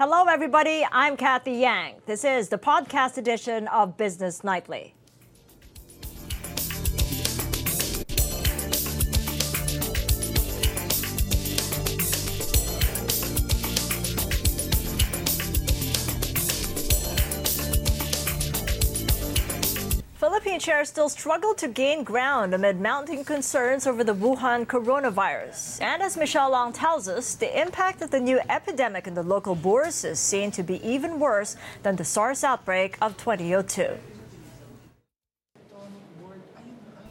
Hello, everybody. I'm Cathy Yang. This is the podcast edition of Business Nightly. Philippine shares still struggle to gain ground amid mounting concerns over the Wuhan coronavirus. And as Michelle Ong tells us, the impact of the new epidemic in the local bourse is seen to be even worse than the SARS outbreak of 2002.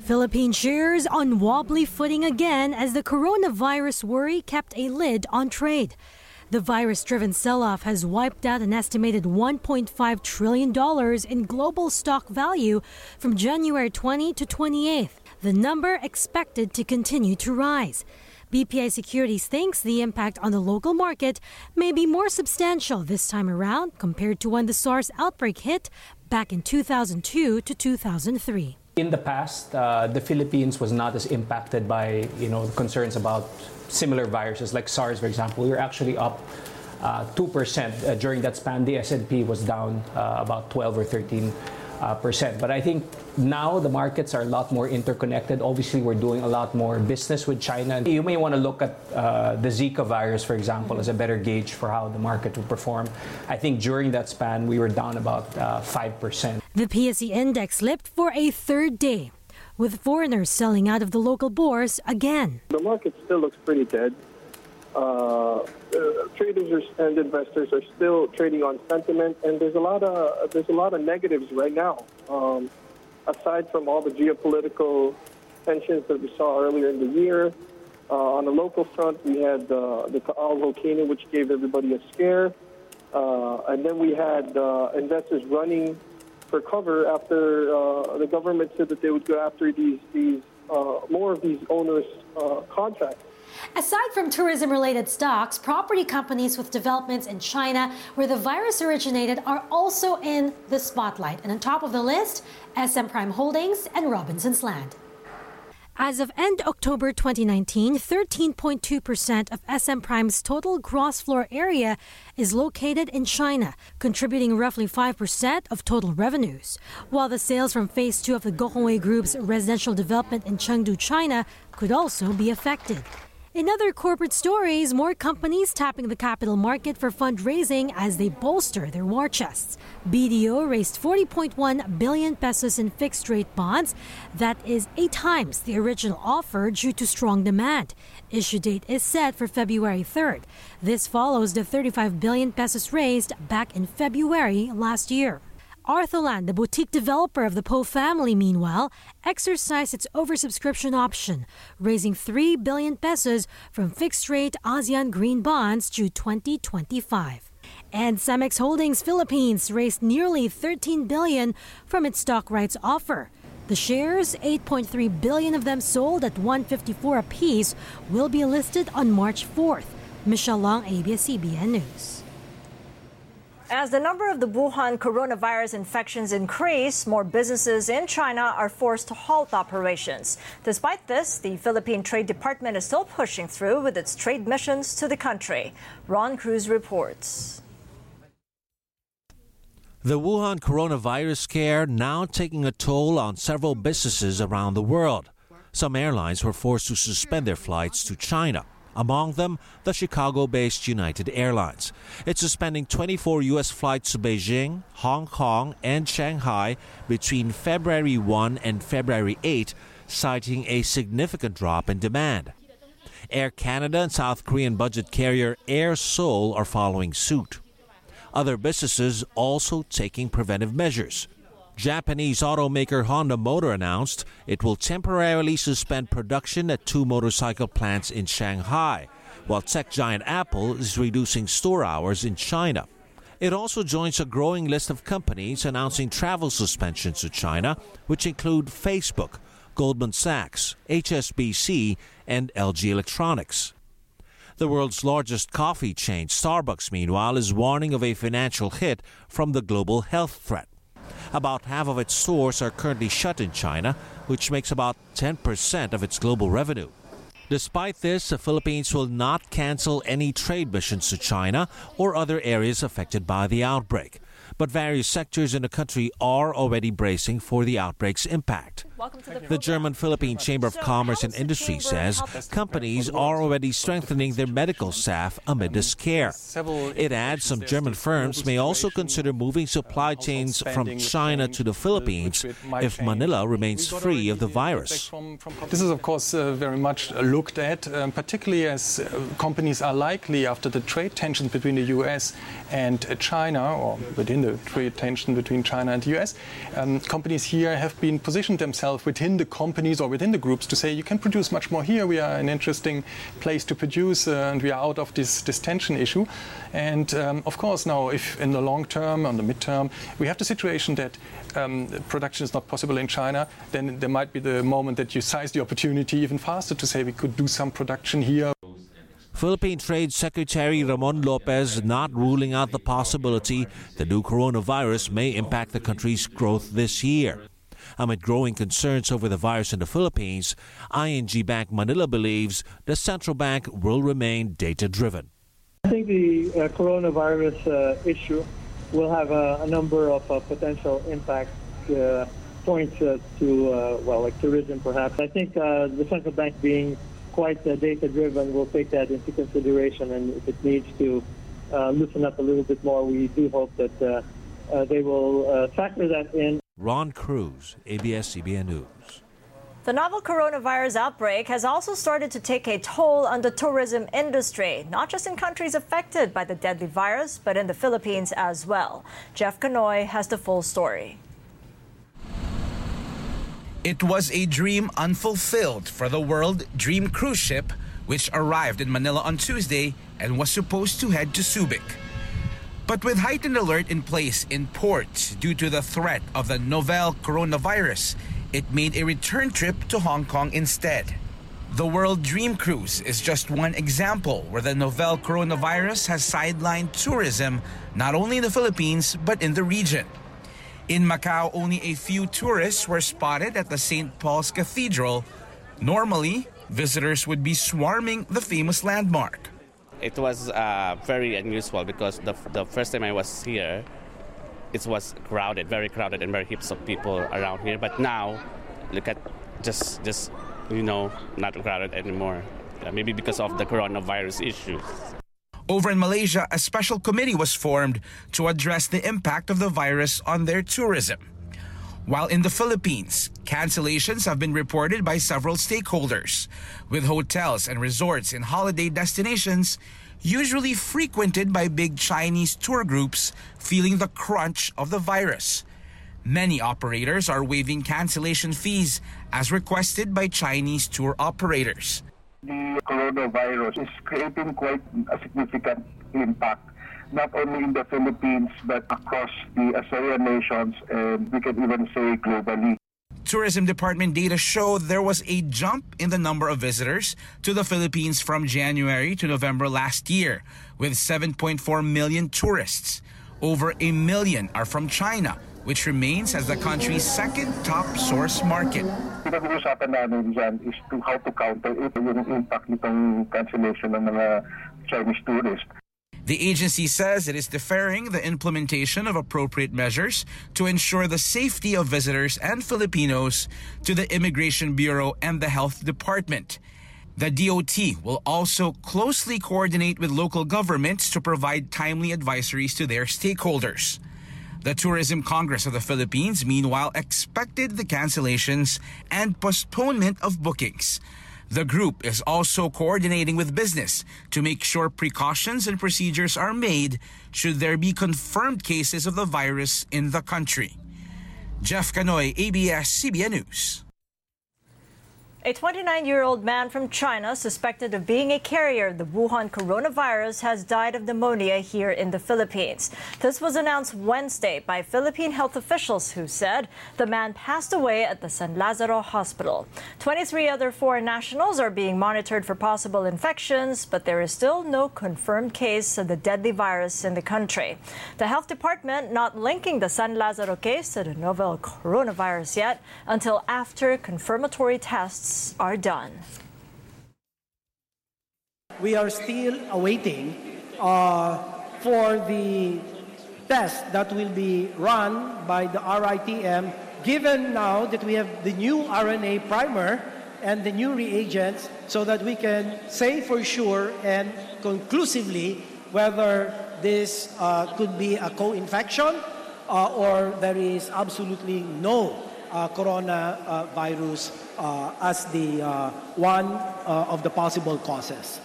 Philippine shares on wobbly footing again as the coronavirus worry kept a lid on trade. The virus driven sell off has wiped out an estimated $1.5 trillion in global stock value from January 20 to 28th, the number expected to continue to rise. BPI Securities thinks the impact on the local market may be more substantial this time around compared to when the SARS outbreak hit back in 2002 to 2003. In the past, uh, the Philippines was not as impacted by you know concerns about similar viruses like SARS, for example, we were actually up uh, 2% uh, during that span. The S&P was down uh, about 12 or 13 uh, percent. But I think now the markets are a lot more interconnected. Obviously, we're doing a lot more business with China. You may want to look at uh, the Zika virus, for example, as a better gauge for how the market will perform. I think during that span, we were down about uh, 5%. The PSE index slipped for a third day with foreigners selling out of the local bourse again. The market still looks pretty dead. Uh, uh, traders and investors are still trading on sentiment, and there's a lot of there's a lot of negatives right now. Um, aside from all the geopolitical tensions that we saw earlier in the year, uh, on the local front, we had uh, the Taal volcano, which gave everybody a scare, uh, and then we had uh, investors running for cover after uh, the government said that they would go after these, these more of these onerous contracts. Aside from tourism related stocks, property companies with developments in China where the virus originated are also in the spotlight. And on top of the list, SM Prime Holdings and Robinson's Land. As of end October 2019, 13.2% of SM Prime's total gross floor area is located in China, contributing roughly 5% of total revenues. While the sales from phase 2 of the Gokongwei Group's residential development in Chengdu, China could also be affected. In other corporate stories, more companies tapping the capital market for fundraising as they bolster their war chests. BDO raised 40.1 billion pesos in fixed rate bonds. That is eight times the original offer due to strong demand. Issue date is set for February 3rd. This follows the 35 billion pesos raised back in February last year. Arthaland, the boutique developer of the Po family, meanwhile, exercised its oversubscription option, raising 3 billion pesos from fixed rate ASEAN green bonds due 2025. And Cemex Holdings Philippines raised nearly 13 billion from its stock rights offer. The shares, 8.3 billion of them sold at 154 apiece, will be listed on March 4th. Michelle Ong, ABS-CBN News. As the number of the Wuhan coronavirus infections increase, more businesses in China are forced to halt operations. Despite this, the Philippine Trade Department is still pushing through with its trade missions to the country. Ron Cruz reports. The Wuhan coronavirus scare now taking a toll on several businesses around the world. Some airlines were forced to suspend their flights to China among them the Chicago based United Airlines. It's suspending 24 U.S. flights to Beijing, Hong Kong, and Shanghai between February 1 and February 8, citing a significant drop in demand. Air Canada and South Korean budget carrier Air Seoul are following suit. Other businesses also taking preventive measures. Japanese automaker Honda Motor announced it will temporarily suspend production at two motorcycle plants in Shanghai, while tech giant Apple is reducing store hours in China. It also joins a growing list of companies announcing travel suspensions to China, which include Facebook, Goldman Sachs, HSBC, and LG Electronics. The world's largest coffee chain, Starbucks, meanwhile, is warning of a financial hit from the global health threat. About half of its stores are currently shut in China, which makes about 10% of its global revenue. Despite this, the Philippines will not cancel any trade missions to China or other areas affected by the outbreak. But various sectors in the country are already bracing for the outbreak's impact. The, the German Philippine Chamber of So Commerce and Industry says companies are already strengthening their medical staff amid the scare. It adds some German firms may also consider moving supply chains from China to the Philippines. if Manila remains free of the virus. This is, of course, uh, very much looked at, um, particularly as uh, companies are likely, after the trade tensions between the US and uh, China, or within the trade tension between China and the US, um, companies here have been positioned themselves within the companies or within the groups to say you can produce much more here. We are an interesting place to produce, uh, and we are out of this, this tension issue. And um, of course, now, if in the long term, on the midterm, we have the situation that um, production is not possible in China, then there might be the moment that you size the opportunity even faster to say we could do some production here. Philippine Trade Secretary Ramon Lopez not ruling out the possibility the new coronavirus may impact the country's growth this year. Amid growing concerns over the virus in the Philippines, ING Bank Manila believes the central bank will remain data driven. I think the uh, coronavirus uh, issue will have a, number of uh, potential impact uh, points uh, to, well, like tourism perhaps. I think the central bank being quite data driven will take that into consideration and if it needs to loosen up a little bit more, we do hope that uh, they will uh, factor that in. Ron Cruz, ABS-CBN News. The novel coronavirus outbreak has also started to take a toll on the tourism industry, not just in countries affected by the deadly virus, but in the Philippines as well. Jeff Canoy has the full story. It was a dream unfulfilled for the World Dream cruise ship, which arrived in Manila on Tuesday and was supposed to head to Subic. But with heightened alert in place in ports due to the threat of the novel coronavirus, it made a return trip to Hong Kong instead. The World Dream Cruise is just one example where the novel coronavirus has sidelined tourism not only in the Philippines but in the region. In Macau, only a few tourists were spotted at the St. Paul's Cathedral. Normally, visitors would be swarming the famous landmark. It was uh, very unusual because the, the first time I was here, it was crowded, very crowded, and very heaps of people around here. But now, look at just just you know not crowded anymore. Maybe because of the coronavirus issues. Over in Malaysia, a special committee was formed to address the impact of the virus on their tourism. While in the Philippines, cancellations have been reported by several stakeholders, with hotels and resorts in holiday destinations usually frequented by big Chinese tour groups feeling the crunch of the virus. Many operators are waiving cancellation fees as requested by Chinese tour operators. the coronavirus is creating quite a significant impact, not only in the Philippines, but across the ASEAN nations, and we can even say globally. Tourism Department data show there was a jump in the number of visitors to the Philippines from January to November last year, with 7.4 million tourists. Over a million are from China, which remains as the country's second top source market. Pinag-uusapan namin dyan is to how to counter it, yung impact nitong cancellation ng mga Chinese tourists. The agency says it is deferring the implementation of appropriate measures to ensure the safety of visitors and Filipinos to the Immigration Bureau and the Health Department. The DOT will also closely coordinate with local governments to provide timely advisories to their stakeholders. The Tourism Congress of the Philippines, meanwhile, expected the cancellations and postponement of bookings. The group is also coordinating with business to make sure precautions and procedures are made should there be confirmed cases of the virus in the country. Jeff Canoy, ABS CBN News. A 29 year old man from China suspected of being a carrier of the Wuhan coronavirus has died of pneumonia here in the Philippines. This was announced Wednesday by Philippine health officials who said the man passed away at the San Lazaro Hospital. 23 other foreign nationals are being monitored for possible infections, but there is still no confirmed case of the deadly virus in the country. The health department not linking the San Lazaro case to the novel coronavirus yet until after confirmatory tests are done. We are still awaiting uh, for the test that will be run by the RITM, given now that we have the new RNA primer and the new reagents, so that we can say for sure and conclusively whether this uh, could be a co-infection uh, or there is absolutely no uh, coronavirus uh, as the uh, one uh, of the possible causes.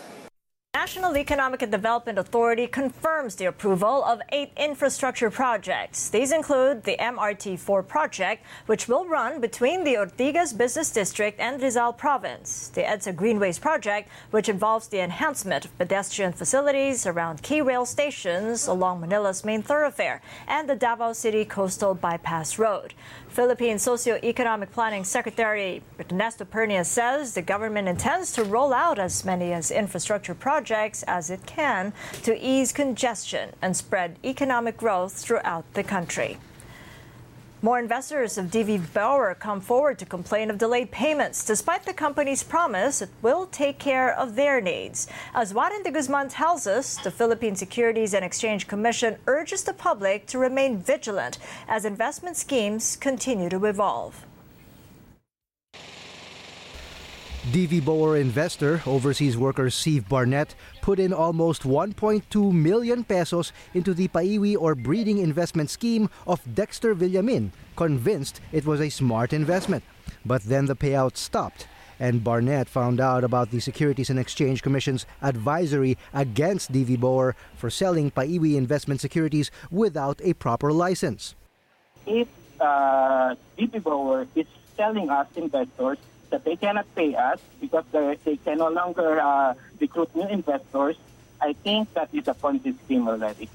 National Economic and Development Authority confirms the approval of eight infrastructure projects. These include the MRT4 project, which will run between the Ortigas Business District and Rizal Province, the EDSA Greenways project, which involves the enhancement of pedestrian facilities around key rail stations along Manila's main thoroughfare, and the Davao City Coastal Bypass Road. Philippine Socio-Economic Planning Secretary Ernesto Pernia says the government intends to roll out as many as infrastructure projects as it can to ease congestion and spread economic growth throughout the country. More investors of DV Boer come forward to complain of delayed payments, despite the company's promise it will take care of their needs. As Warren de Guzman tells us, the Philippine Securities and Exchange Commission urges the public to remain vigilant as investment schemes continue to evolve. DV Boer investor, overseas worker Steve Barnett, put in almost 1.2 million pesos into the Paiwi or breeding investment scheme of Dexter Villamin, convinced it was a smart investment. But then the payout stopped, and Barnett found out about the Securities and Exchange Commission's advisory against DV Boer for selling Paiwi investment securities without a proper license. If uh, DV Boer is telling us investors that they cannot pay us because they can no longer uh, recruit new investors, I think that is a Ponzi scheme already.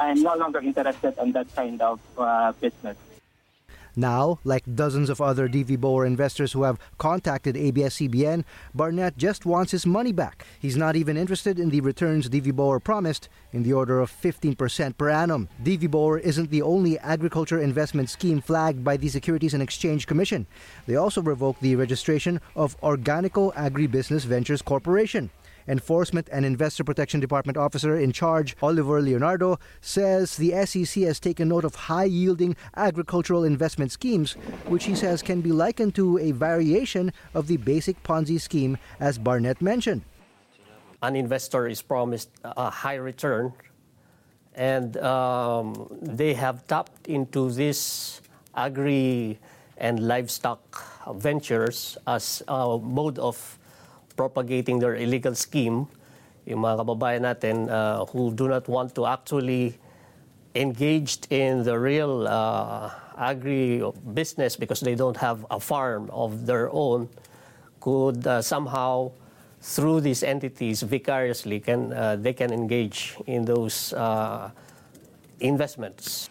I'm no longer interested in that kind of uh, business. Now, like dozens of other DV Boer investors who have contacted ABS-CBN, Barnett just wants his money back. He's not even interested in the returns DV Boer promised, in the order of 15% per annum. DV Boer isn't the only agriculture investment scheme flagged by the Securities and Exchange Commission. They also revoked the registration of Organico Agribusiness Ventures Corporation. Enforcement and Investor Protection Department officer in charge, Oliver Leonardo, says the SEC has taken note of high yielding agricultural investment schemes, which he says can be likened to a variation of the basic Ponzi scheme, as Barnett mentioned. An investor is promised a high return, and um, they have tapped into this agri and livestock ventures as a mode of propagating their illegal scheme, yung mga kababayan natin uh, who do not want to actually engaged in the real uh, agri business because they don't have a farm of their own could uh, somehow through these entities vicariously can uh, they can engage in those uh, investments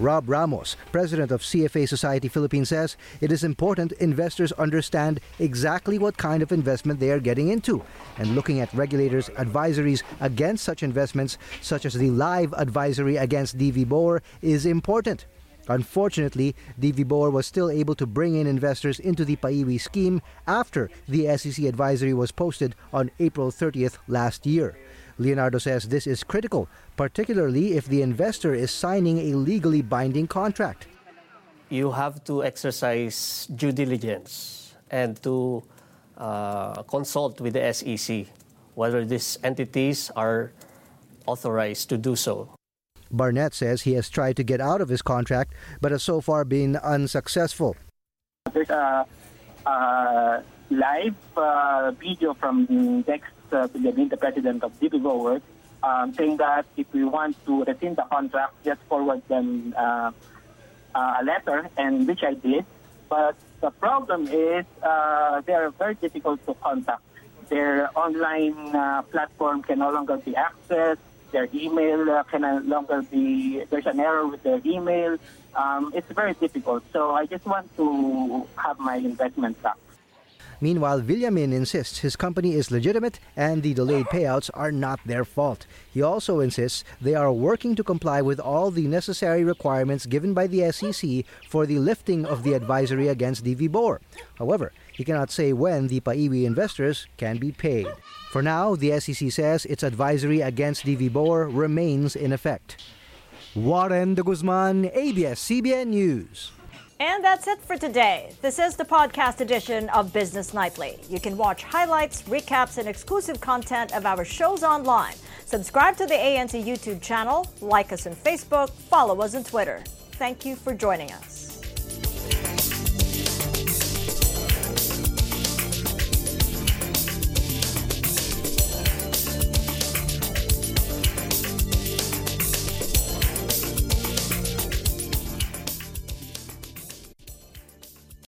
Rob Ramos, president of CFA Society Philippines, says it is important investors understand exactly what kind of investment they are getting into. And looking at regulators' advisories against such investments, such as the live advisory against DV Boer, is important. Unfortunately, DV Boer was still able to bring in investors into the Paiwi scheme after the SEC advisory was posted on April 30th last year. Leonardo says this is critical, particularly if the investor is signing a legally binding contract. You have to exercise due diligence and to uh, consult with the SEC whether these entities are authorized to do so. Barnett says he has tried to get out of his contract, but has so far been unsuccessful. There's a, a live uh, video from Dex uh, the president of DV Boer, um, saying that if we want to rescind the contract, just forward them uh, uh, a letter, and which I did. But the problem is uh, they are very difficult to contact. Their online uh, platform can no longer be accessed. Their email uh, can no longer be, there's an error with their email. Um, it's very difficult. So I just want to have my investment back. Meanwhile, Villamin insists his company is legitimate and the delayed payouts are not their fault. He also insists they are working to comply with all the necessary requirements given by the SEC for the lifting of the advisory against DV Boer. However, he cannot say when the Paiwi investors can be paid. For now, the SEC says its advisory against DV Boer remains in effect. Warren de Guzman, ABS-CBN News. And that's it for today. This is the podcast edition of Business Nightly. You can watch highlights, recaps, and exclusive content of our shows online. Subscribe to the ANC YouTube channel, like us on Facebook, follow us on Twitter. Thank you for joining us.